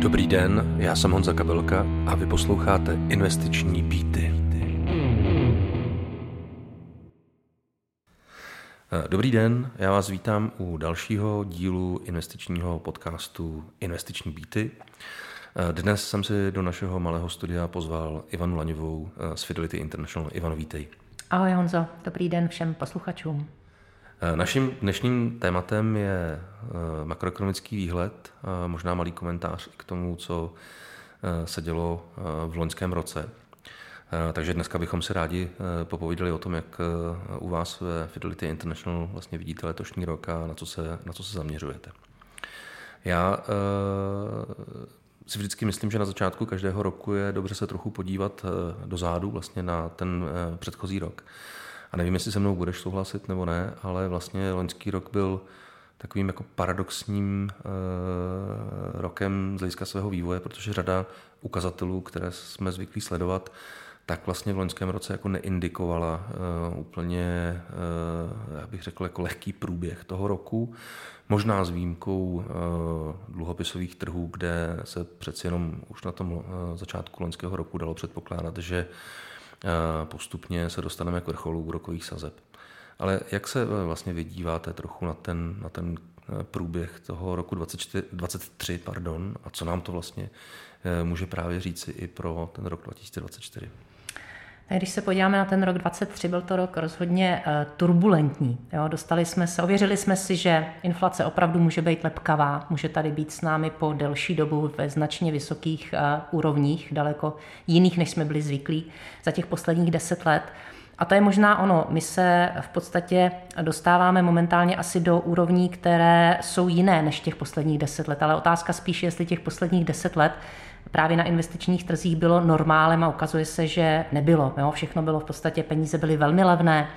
Dobrý den, já jsem Honza Kabelka a vy posloucháte Investiční býty. Dobrý den, já vás vítám u dalšího dílu investičního podcastu Investiční býty. Dnes jsem si do našeho malého studia pozval Ivanu Laňovou z Fidelity International. Ivano, vítej. Ahoj Honzo, dobrý den všem posluchačům. Eh, naším dnešním tématem je eh, makroekonomický výhled, možná malý komentář k tomu, co eh, se dělo v loňském roce. Takže dneska bychom si rádi popovídali o tom, jak u vás ve Fidelity International vlastně vidíte letošní rok a na co se, na co se zaměřujete. Já si vždycky myslím, že na začátku každého roku je dobře se trochu podívat do zádu vlastně na ten předchozí rok. A nevím, jestli se mnou budeš souhlasit nebo ne, ale vlastně loňský rok byl takovým jako paradoxním e, rokem z hlediska svého vývoje, protože řada ukazatelů, které jsme zvyklí sledovat, tak vlastně v loňském roce jako neindikovala e, úplně, e, já bych řekl, jako lehký průběh toho roku. Možná s výjimkou e, dluhopisových trhů, kde se přeci jenom už na tom e, začátku loňského roku dalo předpokládat, že postupně se dostaneme k vrcholu úrokových sazeb. Ale jak se e, vlastně vydíváte trochu na ten, na ten e, průběh toho roku 24, 23 pardon, a co nám to vlastně může právě říci i pro ten rok 2024? Když se podíváme na ten rok 23, byl to rok rozhodně eh, turbulentní. Jo, dostali jsme se, ověřili jsme si, že inflace opravdu může být lepkavá, může tady být s námi po delší dobu ve značně vysokých eh, úrovních, daleko jiných, než jsme byli zvyklí za těch posledních deset let. A to je možná ono. My se v podstatě dostáváme momentálně asi do úrovní, které jsou jiné než těch posledních deset let. Ale otázka spíš, jestli těch posledních deset let právě na investičních trzích bylo normálem a ukazuje se, že nebylo. Jo? Všechno bylo v podstatě, peníze byly velmi levné.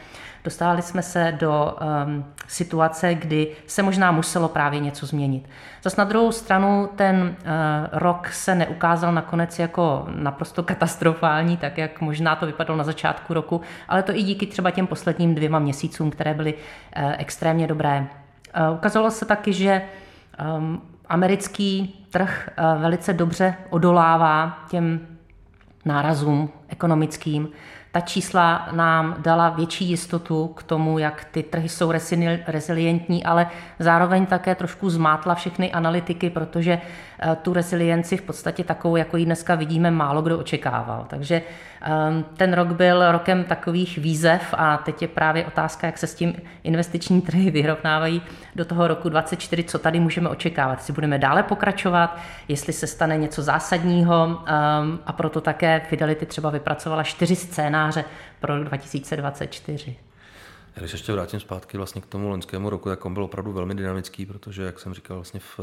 Dostávali jsme se do um, situace, kdy se možná muselo právě něco změnit. Zas na druhou stranu ten uh, rok se neukázal nakonec jako naprosto katastrofální, tak jak možná to vypadalo na začátku roku, ale to i díky třeba těm posledním dvěma měsícům, které byly uh, extrémně dobré. Uh, ukázalo se taky, že um, americký trh eh, velice dobře odolává těm nárazům ekonomickým. Ta čísla nám dala větší jistotu k tomu, jak ty trhy jsou rezilientní, ale zároveň také trošku zmátla všechny analytiky, protože eh, tu rezilienci v podstatě takovou, jako ji dneska vidíme, málo kdo očekával. Takže ehm, ten rok byl rokem takových výzev a teď je právě otázka, jak se s tím investiční trhy vyrovnávají do toho roku 2024, co tady můžeme očekávat. Jestli budeme dále pokračovat, jestli se stane něco zásadního ehm, a proto také Fidelity třeba vypracovala čtyři scénáře pro rok 2024. Já když ještě vrátím zpátky vlastně k tomu loňskému roku, tak on byl opravdu velmi dynamický, protože, jak jsem říkal, vlastně v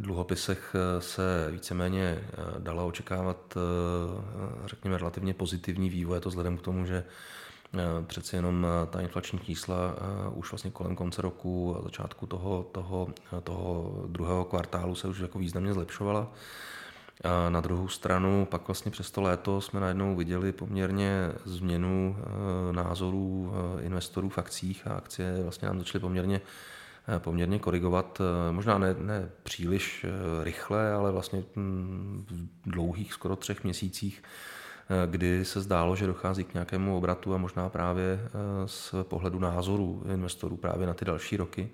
dluhopisech se víceméně eh, dalo očekávat, eh, řekněme, relativně pozitivní vývoj, to vzhledem k tomu, že eh, přeci jenom ta inflační čísla už vlastně kolem konce roku a začátku toho, toho, toho druhého kvartálu se už jako významně zlepšovala. A na druhou stranu pak vlastně přes to léto jsme najednou viděli poměrně změnu eh, názorů eh, investorů v akcích a akcie vlastně nám začaly poměrně eh, poměrně korigovat, možná ne, ne příliš rychle, ale vlastně hm, v dlouhých skoro třech měsících, kdy se zdálo, že dochází k nějakému obratu a možná právě z pohledu názorů investorů právě na ty další roky.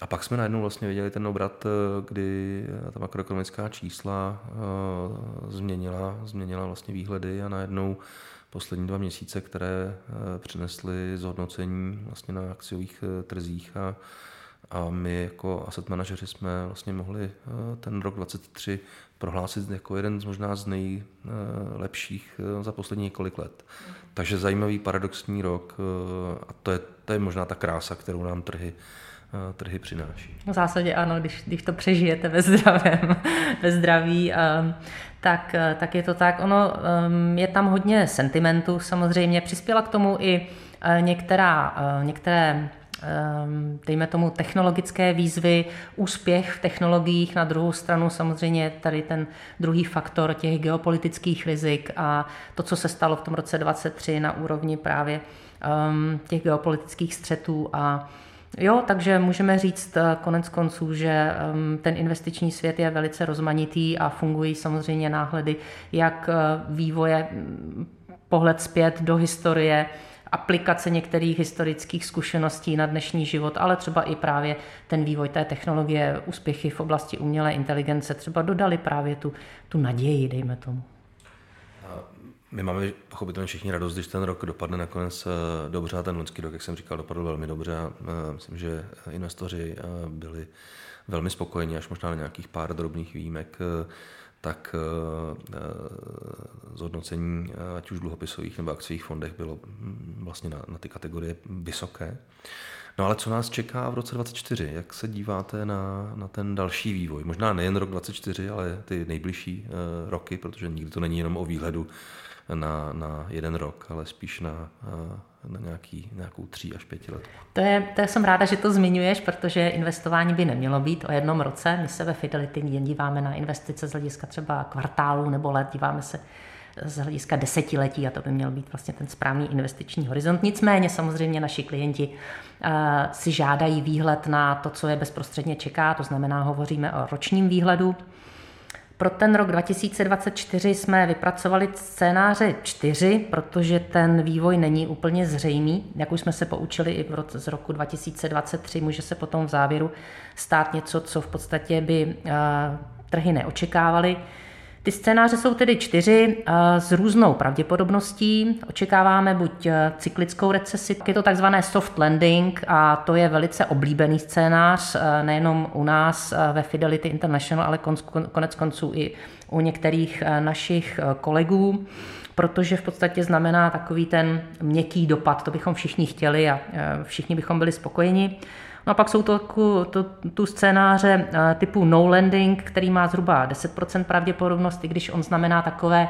A pak jsme najednou vlastně viděli ten obrat, eh, kdy ta makroekonomická čísla eh, změnila, změnila vlastně výhledy a najednou poslední dva měsíce, které eh, přinesly zhodnocení vlastně na akciových trzích a, a my jako asset manažeři jsme vlastně mohli ten rok 23 prohlásit jako jeden z možná z nejlepších za poslední několik let. Takže zajímavý paradoxní rok a to je, to je možná ta krása, kterou nám trhy trhy přináší. V zásadě ano, když, když to přežijete ve zdravém, ve zdraví, ehm, tak, eh, tak je to tak. Ono ehm, je tam hodně sentimentu samozřejmě. Přispěla k tomu i eh, některá, eh, některé ehm, dejme tomu technologické výzvy, úspěch v technologiích, na druhou stranu samozřejmě tady ten druhý faktor těch geopolitických rizik a to, co se stalo v tom roce 23 na úrovni právě těch geopolitických střetů a Jo, takže můžeme říct eh, konec konců, že ehm, ten investiční svět je velice rozmanitý a fungují samozřejmě náhledy jak eh, vývoje, mm, pohled zpět do historie, aplikace některých historických zkušeností na dnešní život, ale třeba i právě ten vývoj té technologie, úspěchy v oblasti umělé inteligence třeba dodali právě tu, tu naději, dejme tomu. My máme pochopitelně všichni radost, když ten rok dopadne nakonec eh, dobře a ten loňský rok, jak jsem říkal, dopadl velmi dobře a eh, myslím, že investoři eh, byli velmi spokojeni, až možná na nějakých pár drobných výjimek, tak zhodnocení ať už dluhopisových nebo akciových fondech bylo hm, vlastně na, na ty kategorie vysoké. No ale co nás čeká v roce 2024? Jak se díváte na, na ten další vývoj? Možná nejen rok 2024, ale ty nejbližší roky, protože nikdy to není jenom o výhledu na, na jeden rok, ale spíš na, na nějaký, nějakou tří až pěti let. To, je, to jsem ráda, že to zmiňuješ, protože investování by nemělo být o jednom roce. My se ve Fidelity díváme na investice z hlediska třeba kvartálu nebo let, díváme se z hlediska desetiletí a to by měl být vlastně ten správný investiční horizont. Nicméně samozřejmě naši klienti uh, si žádají výhled na to, co je bezprostředně čeká, to znamená, hovoříme o ročním výhledu. Pro ten rok 2024 jsme vypracovali scénáře čtyři, protože ten vývoj není úplně zřejmý. Jak už jsme se poučili i z roku 2023, může se potom v závěru stát něco, co v podstatě by uh, trhy neočekávaly. Ty scénáře jsou tedy čtyři eh, s různou pravděpodobností. Očekáváme buď eh, cyklickou recesi, je to takzvané soft landing a to je velice oblíbený scénář eh, nejenom u nás ve Fidelity International, ale konec konců i u některých našich kolegů protože v podstatě znamená takový ten měkký dopad, to bychom všichni chtěli a všichni bychom byli spokojeni. No a pak jsou to, to tu scénáře eh, typu no landing, který má zhruba 10% pravděpodobnost, i když on znamená takové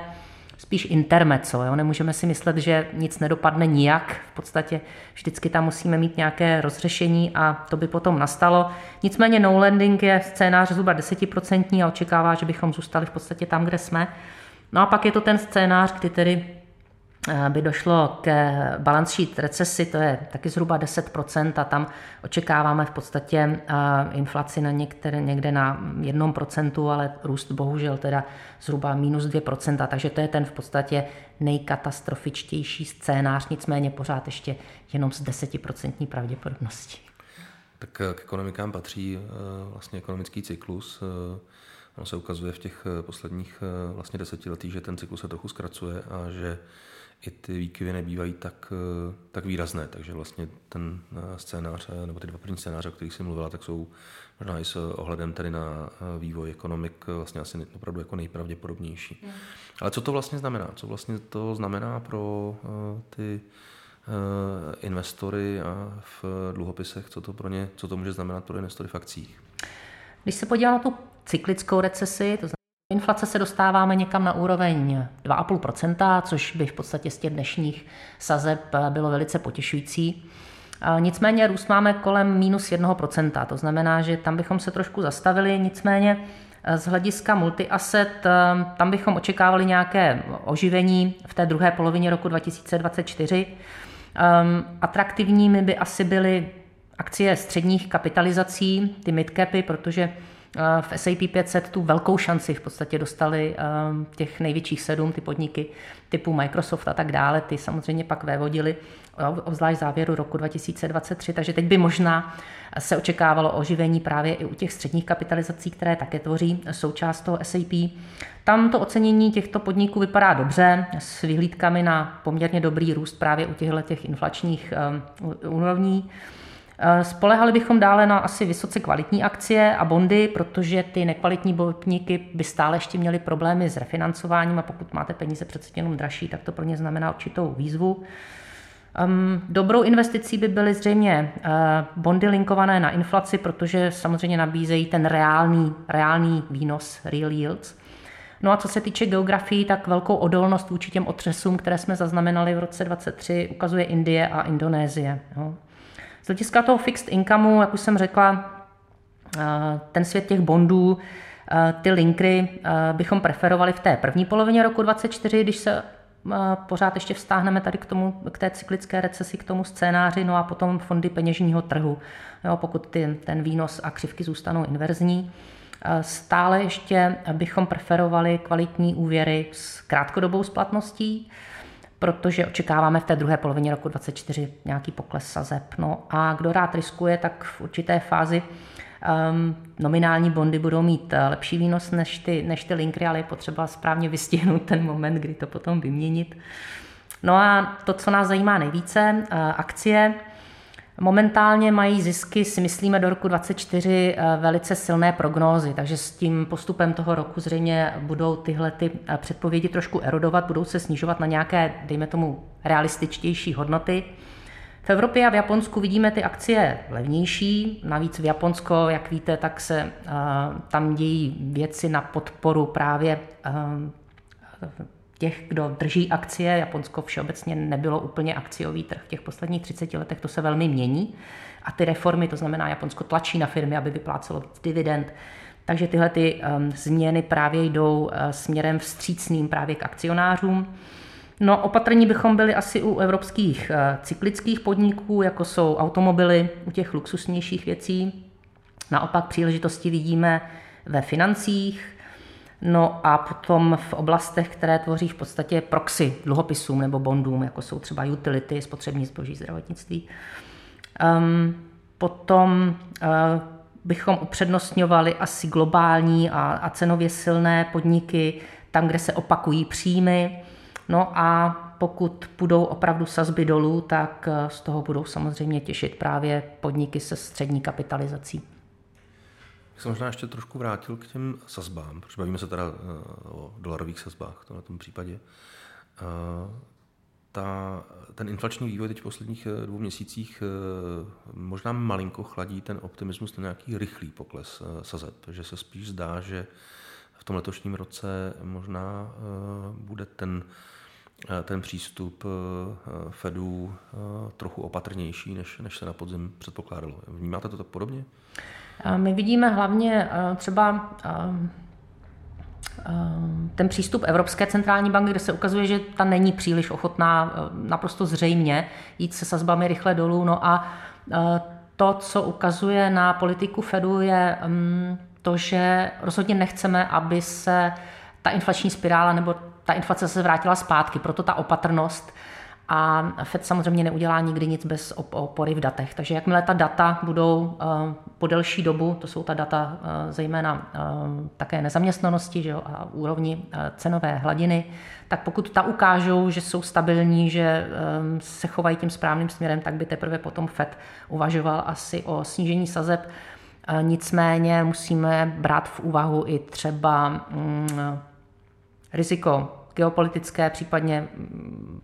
spíš intermeco. Jo? Nemůžeme si myslet, že nic nedopadne nijak. V podstatě vždycky tam musíme mít nějaké rozřešení a to by potom nastalo. Nicméně no landing je scénář zhruba 10% a očekává, že bychom zůstali v podstatě tam, kde jsme. No a pak je to ten scénář, kdy tedy Eh, by došlo k balance sheet recesi, to je taky zhruba 10% a tam očekáváme v podstatě eh, inflaci na některé, někde na 1%, ale růst bohužel teda zhruba minus 2%, takže to je ten v podstatě nejkatastrofičtější scénář, nicméně pořád ještě jenom z 10% pravděpodobností. Tak k ekonomikám patří eh, vlastně ekonomický cyklus. Ono se ukazuje v těch posledních vlastně desetiletích, že ten cyklus se trochu zkracuje a že i ty výkyvy nebývají tak, eh, tak výrazné, takže vlastně ten eh, scénář, eh, nebo ty dva první scénáře, o kterých jsem mluvila, tak jsou možná i s ohledem tady na vývoj ekonomik vlastně asi opravdu jako nejpravděpodobnější. Hmm. Ale co to vlastně znamená? Co vlastně to znamená pro ty investory v dluhopisech, co to pro ně, co to může znamenat pro investory v akcích? Když se podívám na tu cyklickou recesi, to Inflace se dostáváme někam na úroveň 2,5%, což by v podstatě z těch dnešních sazeb bylo velice potěšující. Nicméně růst máme kolem minus 1%, to znamená, že tam bychom se trošku zastavili, nicméně eh, z hlediska multiasset, eh, tam bychom očekávali nějaké oživení v té druhé polovině roku 2024. Ehm, atraktivními by asi byly akcie středních kapitalizací, ty midcapy, protože v SAP 500 tu velkou šanci v podstatě dostali ehm, těch největších sedm, ty podniky typu Microsoft a tak dále, ty samozřejmě pak vévodili obzvlášť závěru roku 2023, takže teď by možná se očekávalo oživení právě i u těch středních kapitalizací, které také tvoří součást toho SAP. Tam to ocenění těchto podniků vypadá dobře, s vyhlídkami na poměrně dobrý růst právě u těchto těch inflačních úrovní. Eh, spolehali bychom dále na asi vysoce kvalitní akcie a bondy, protože ty nekvalitní podniky by stále ještě měly problémy s refinancováním a pokud máte peníze přece jenom dražší, tak to pro ně znamená určitou výzvu. Um, dobrou investicí by byly zřejmě uh, bondy linkované na inflaci, protože samozřejmě nabízejí ten reálný, reálný výnos, real yields. No a co se týče geografii, tak velkou odolnost vůči těm otřesům, které jsme zaznamenali v roce 2023, ukazuje Indie a Indonésie. Jo. Z hlediska toho fixed incomeu, jak už jsem řekla, eh, ten svět těch bondů, eh, ty linkry eh, bychom preferovali v té první polovině roku 2024, když se pořád ještě vztáhneme tady k, tomu, k té cyklické recesi, k tomu scénáři, no a potom fondy peněžního trhu, jo, pokud ty, ten výnos a křivky zůstanou inverzní. Stále ještě bychom preferovali kvalitní úvěry s krátkodobou splatností, protože očekáváme v té druhé polovině roku 2024 nějaký pokles sazeb. No a kdo rád riskuje, tak v určité fázi um, nominální bondy budou mít eh, lepší výnos než ty, než ty linkry, ale je potřeba správně vystihnout ten moment, kdy to potom vyměnit. No a to, co nás zajímá nejvíce, uh, akcie, Momentálně mají zisky, si myslíme, do roku 2024 eh, velice silné prognózy, takže s tím postupem toho roku zřejmě budou tyhle ty eh, předpovědi trošku erodovat, budou se snižovat na nějaké, dejme tomu, realističtější hodnoty. V Evropě a v Japonsku vidíme ty akcie levnější, navíc v Japonsko, jak víte, tak se uh, tam dějí věci na podporu právě uh, těch, kdo drží akcie. Japonsko všeobecně nebylo úplně akciový trh v těch posledních 30 letech, to se velmi mění. A ty reformy, to znamená, Japonsko tlačí na firmy, aby vyplácelo dividend. Takže tyhle ty um, změny právě jdou uh, směrem vstřícným právě k akcionářům. No, opatrní bychom byli asi u evropských uh, cyklických podniků, jako jsou automobily, u těch luxusnějších věcí. Naopak příležitosti vidíme ve financích, No a potom v oblastech, které tvoří v podstatě proxy dluhopisům nebo bondům, jako jsou třeba utility, spotřební zboží, zdravotnictví. Um, potom uh, bychom upřednostňovali asi globální a, a cenově silné podniky, tam, kde se opakují příjmy. No a pokud půjdou opravdu sazby dolů, tak eh, z toho budou samozřejmě těšit právě podniky se střední kapitalizací se možná ještě trošku vrátil k těm sazbám, protože bavíme se teda eh, o dolarových sazbách v tom případě. Eh, ta, ten inflační vývoj teď v posledních eh, dvou měsících možná malinko chladí ten optimismus na nějaký rychlý pokles sazeb, že se spíš zdá, že v tom letošním roce možná bude ten, ten přístup Fedu trochu opatrnější, než, než se na podzim předpokládalo. Vnímáte to tak podobně? My vidíme hlavně eh, třeba eh, eh, ten přístup Evropské centrální banky, kde se ukazuje, že ta není příliš ochotná naprosto zřejmě jít se sazbami rychle dolů. No a to, co ukazuje na politiku Fedu, je mm, to, že rozhodně nechceme, aby se ta inflační spirála nebo ta inflace se vrátila zpátky. Proto ta opatrnost a FED samozřejmě neudělá nikdy nic bez opory v datech. Takže jakmile ta data budou eh, po delší dobu, to jsou ta data eh, zejména eh, také nezaměstnanosti že jo, a úrovni cenové hladiny, tak pokud ta ukážou, že jsou stabilní, že se chovají tím správným směrem, tak by teprve potom FED uvažoval asi o snížení sazeb. Nicméně musíme brát v úvahu i třeba mm, riziko geopolitické, případně mm,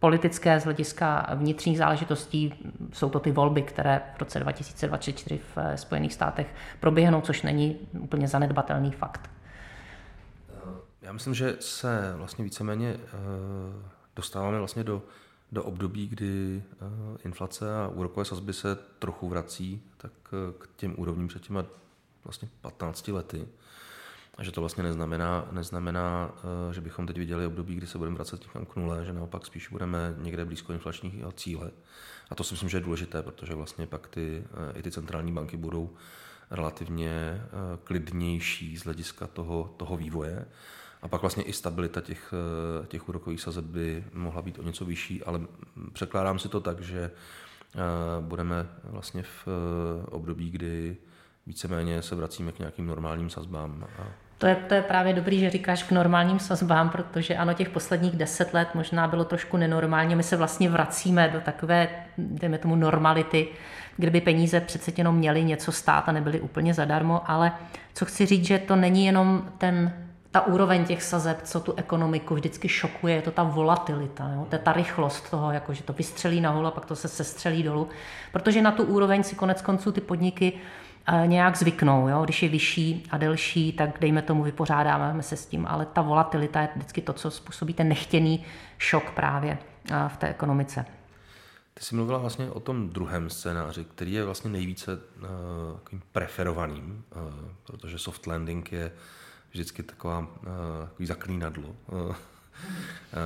politické z hlediska vnitřních záležitostí jsou to ty volby, které v roce 2024 v eh, Spojených státech proběhnou, což není úplně zanedbatelný fakt. Já myslím, že se vlastně víceméně eh, dostáváme vlastně do, do období, kdy eh, inflace a úrokové sazby se trochu vrací tak k těm úrovním před těma vlastně 15 lety. A že to vlastně neznamená, neznamená, eh, že bychom teď viděli období, kdy se budeme vracet někam k nule, že naopak spíš budeme někde blízko inflačních cíle. A to si myslím, že je důležité, protože vlastně pak ty, eh, i ty centrální banky budou relativně eh, klidnější z hlediska toho, toho vývoje. A pak vlastně i stabilita těch, těch úrokových sazeb by mohla být o něco vyšší, ale překládám si to tak, že budeme vlastně v období, kdy víceméně se vracíme k nějakým normálním sazbám. To je, to je právě dobrý, že říkáš k normálním sazbám, protože ano, těch posledních deset let možná bylo trošku nenormálně. My se vlastně vracíme do takové, dejme tomu, normality, kdyby peníze přece jenom měly něco stát a nebyly úplně zadarmo, ale co chci říct, že to není jenom ten ta úroveň těch sazeb, co tu ekonomiku vždycky šokuje, je to ta volatilita, jo? to je ta rychlost toho, jako že to vystřelí nahoru a pak to se sestřelí dolů, protože na tu úroveň si konec konců ty podniky nějak zvyknou. Jo? Když je vyšší a delší, tak dejme tomu, vypořádáme se s tím, ale ta volatilita je vždycky to, co způsobí ten nechtěný šok právě v té ekonomice. Ty jsi mluvila vlastně o tom druhém scénáři, který je vlastně nejvíce uh, preferovaným, uh, protože soft landing je vždycky taková, uh, zaklínadlo uh,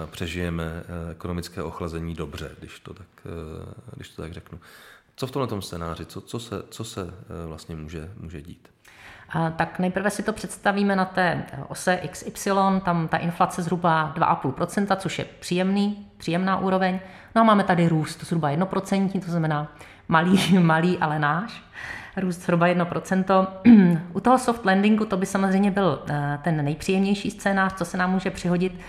přežijeme ekonomické ochlazení dobře, když to tak, když to tak řeknu. Co v tomto scénáři, co, co, se, co se vlastně může, může dít? tak nejprve si to představíme na té ose XY, tam ta inflace zhruba 2,5%, což je příjemný, příjemná úroveň. No a máme tady růst zhruba 1%, to znamená malý, malý, ale náš. Růst zhruba 1%. U toho soft landingu to by samozřejmě byl eh, ten nejpříjemnější scénář, co se nám může přihodit.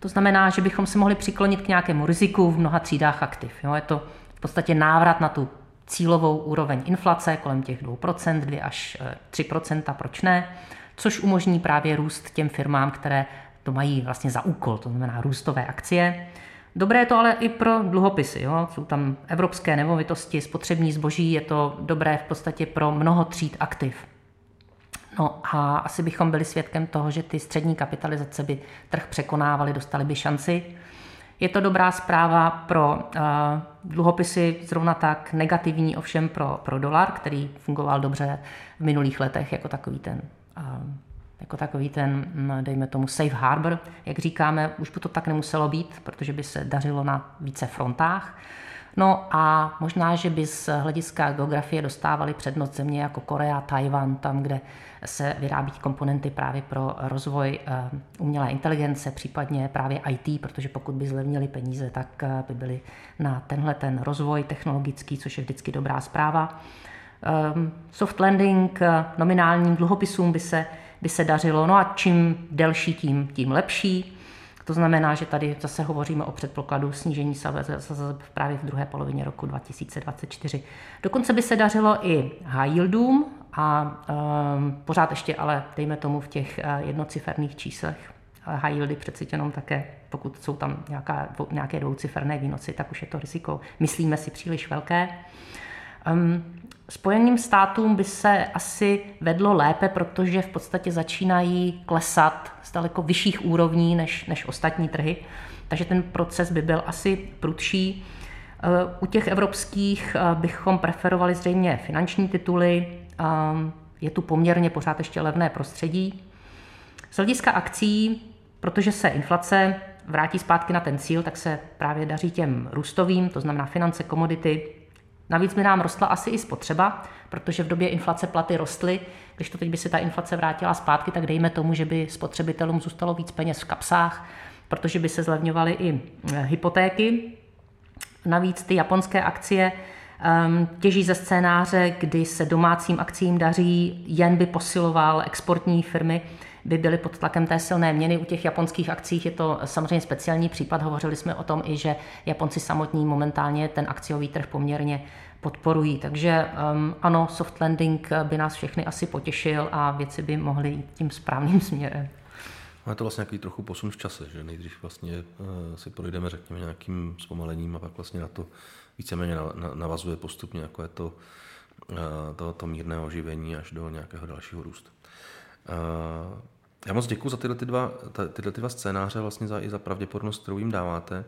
To znamená, že bychom se mohli přiklonit k nějakému riziku v mnoha třídách aktiv. Jo, je to v podstatě návrat na tu cílovou úroveň inflace kolem těch 2%, 2 až 3%, eh, proč ne, což umožní právě růst těm firmám, které to mají vlastně za úkol, to znamená růstové akcie. Dobré je to ale i pro dluhopisy. Jo? Jsou tam evropské nemovitosti, spotřební zboží, je to dobré v podstatě pro mnoho tříd aktiv. No a asi bychom byli svědkem toho, že ty střední kapitalizace by trh překonávaly, dostali by šanci. Je to dobrá zpráva pro uh, dluhopisy, zrovna tak negativní ovšem pro, pro dolar, který fungoval dobře v minulých letech jako takový ten uh, jako takový ten, hm, dejme tomu, safe harbor, jak říkáme, už by to tak nemuselo být, protože by se dařilo na více frontách. No a možná, že by z hlediska geografie dostávali přednost země jako Korea, Tajvan, tam, kde se vyrábí komponenty právě pro rozvoj eh, umělé inteligence, případně právě IT, protože pokud by zlevnili peníze, tak eh, by byly na tenhle ten rozvoj technologický, což je vždycky dobrá zpráva. Ehm, soft landing eh, nominálním dluhopisům by se, by se dařilo, no a čím delší, tím, tím lepší. To znamená, že tady zase hovoříme o předpokladu snížení sazeb právě v druhé polovině roku 2024. Dokonce by se dařilo i high yieldům a um, pořád ještě ale dejme tomu v těch uh, jednociferných číslech. High yieldy přeci jenom také, pokud jsou tam nějaká, nějaké dvouciferné výnosy, tak už je to riziko, myslíme si, příliš velké. Um, Spojeným státům by se asi vedlo lépe, protože v podstatě začínají klesat z daleko vyšších úrovní než, než ostatní trhy, takže ten proces by byl asi prudší. U těch evropských eh, bychom preferovali zřejmě finanční tituly, je tu poměrně pořád ještě levné prostředí. Z hlediska akcí, protože se inflace vrátí zpátky na ten cíl, tak se právě daří těm růstovým, to znamená finance, komodity, Navíc by nám rostla asi i spotřeba, protože v době inflace platy rostly. Když to teď by se ta inflace vrátila zpátky, tak dejme tomu, že by spotřebitelům zůstalo víc peněz v kapsách, protože by se zlevňovaly i eh, hypotéky. Navíc ty japonské akcie um, těží ze scénáře, kdy se domácím akcím daří, jen by posiloval exportní firmy, by byly pod tlakem té silné měny. U těch japonských akcích je to samozřejmě speciální případ. Hovořili jsme o tom i, že Japonci samotní momentálně ten akciový trh poměrně podporují. Takže um, ano, soft landing by nás všechny asi potěšil a věci by mohly jít tím správným směrem. A je to vlastně nějaký trochu posun v čase, že nejdřív vlastně uh, si projdeme, řekněme, nějakým zpomalením a pak vlastně na to víceméně navazuje postupně, jako je to, uh, to, to mírné oživení až do nějakého dalšího růstu. Já moc děkuji za tyhle, ty dva, tyhle ty dva scénáře, vlastně za, i za pravděpodobnost, kterou jim dáváte.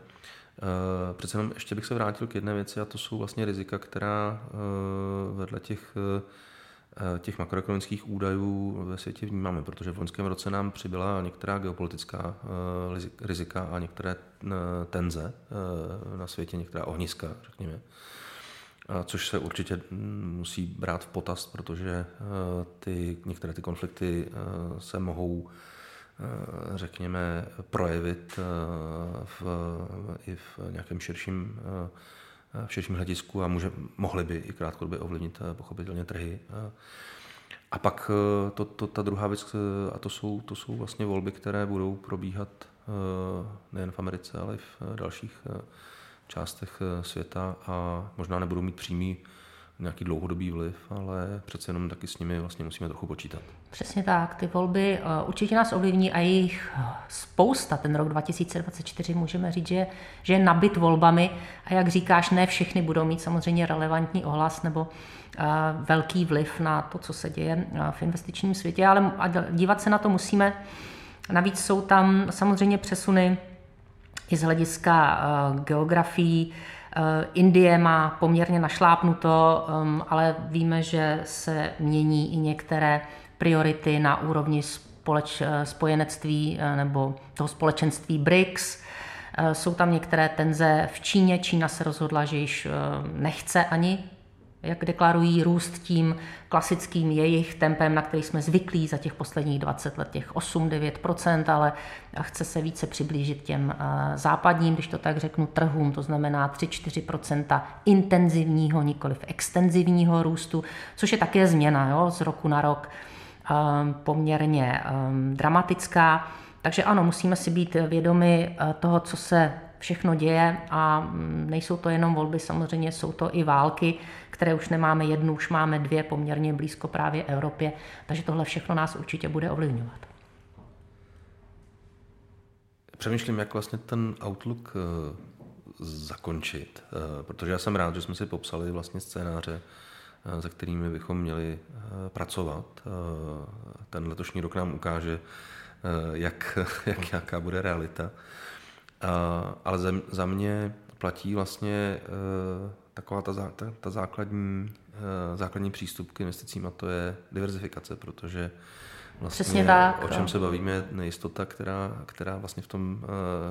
Uh, přece jenom ještě bych se vrátil k jedné věci a to jsou vlastně rizika, která uh, vedle těch, uh, těch makroekonomických údajů ve světě vnímáme, protože v loňském roce nám přibyla některá geopolitická rizika a některé tenze na světě, některá ohniska, řekněme což se určitě musí brát v potaz, protože eh, ty, některé ty konflikty eh, se mohou eh, řekněme, projevit v, i v nějakém širším, v širším hledisku a může, mohly by i krátkodobě ovlivnit pochopitelně trhy. A pak to, to, ta druhá věc, a to jsou, to jsou vlastně volby, které budou probíhat nejen v Americe, ale i v dalších částech eh, světa a možná nebudou mít přímý nějaký dlouhodobý vliv, ale přece jenom taky s nimi vlastně musíme trochu počítat. Přesně tak, ty volby eh, určitě nás ovlivní a jejich eh, spousta. Ten rok 2024 můžeme říct, že, že je nabit volbami a jak říkáš, ne všechny budou mít samozřejmě relevantní ohlas nebo velký vliv na to, co se děje v investičním světě, ale dívat se na to musíme. Navíc jsou tam samozřejmě přesuny i z hlediska uh, geografií. Uh, Indie má poměrně našlápnuto, um, ale víme, že se mění i některé priority na úrovni společ, spojenectví nebo toho společenství BRICS. Jsou tam některé tenze v Číně. Čína se rozhodla, že již nechce ani jak deklarují růst tím klasickým jejich tempem, na který jsme zvyklí za těch posledních 20 let, těch 8-9%, ale chce se více přiblížit těm eh, západním, když to tak řeknu, trhům, to znamená 3-4% intenzivního, nikoliv extenzivního růstu, což je také změna jo, z roku na rok eh, poměrně eh, dramatická. Takže ano, musíme si být vědomi toho, co se všechno děje a mm, nejsou to jenom volby, samozřejmě jsou to i války, které už nemáme jednu, už máme dvě poměrně blízko právě Evropě, takže tohle všechno nás určitě bude ovlivňovat. Přemýšlím, jak vlastně ten Outlook eh, zakončit, eh, protože já jsem rád, že jsme si popsali vlastně scénáře, se eh, kterými bychom měli pracovat. Ten letošní rok nám ukáže, jak, jak jaká bude realita. Ale za mě platí vlastně taková ta, ta, ta základní, uh, základní přístup k investicím a to je diverzifikace, protože vlastně Přesně tak. o čem se bavíme je nejistota, která, která vlastně v, tom,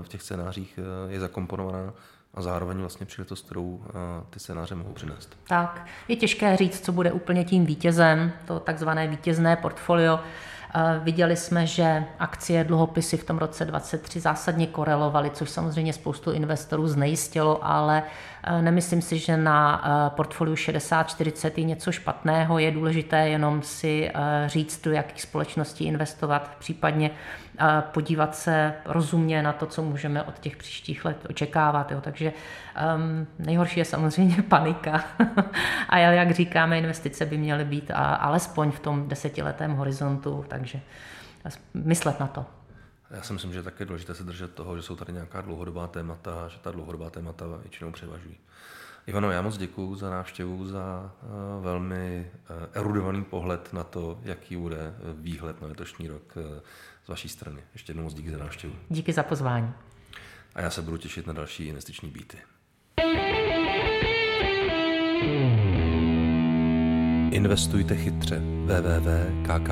v těch scénářích je zakomponovaná a zároveň vlastně příležitost, kterou ty scénáře mohou přinést. Tak, je těžké říct, co bude úplně tím vítězem, to takzvané vítězné portfolio. Viděli jsme, že akcie dluhopisy v tom roce 2023 zásadně korelovaly, což samozřejmě spoustu investorů znejistilo, ale Eh, nemyslím si, že na eh, portfoliu 60-40 je něco špatného. Je důležité jenom si eh, říct, do jakých společností investovat, případně podívat se rozumně na to, co můžeme od těch příštích let očekávat. Jo. Takže um, nejhorší je samozřejmě panika. a jak říkáme, investice by měly být alespoň v tom desetiletém horizontu, takže myslet na to. Já si myslím, že je také důležité se držet toho, že jsou tady nějaká dlouhodobá témata, že ta dlouhodobá témata většinou převažují. Ivano, já moc děkuji za návštěvu, za uh, velmi uh, erudovaný pohled na to, jaký bude výhled na letošní rok z vaší strany. Ještě jednou moc díky za návštěvu. Díky za pozvání. A já se budu těšit na další investiční býty. Investujte chytře. www.kkip.cz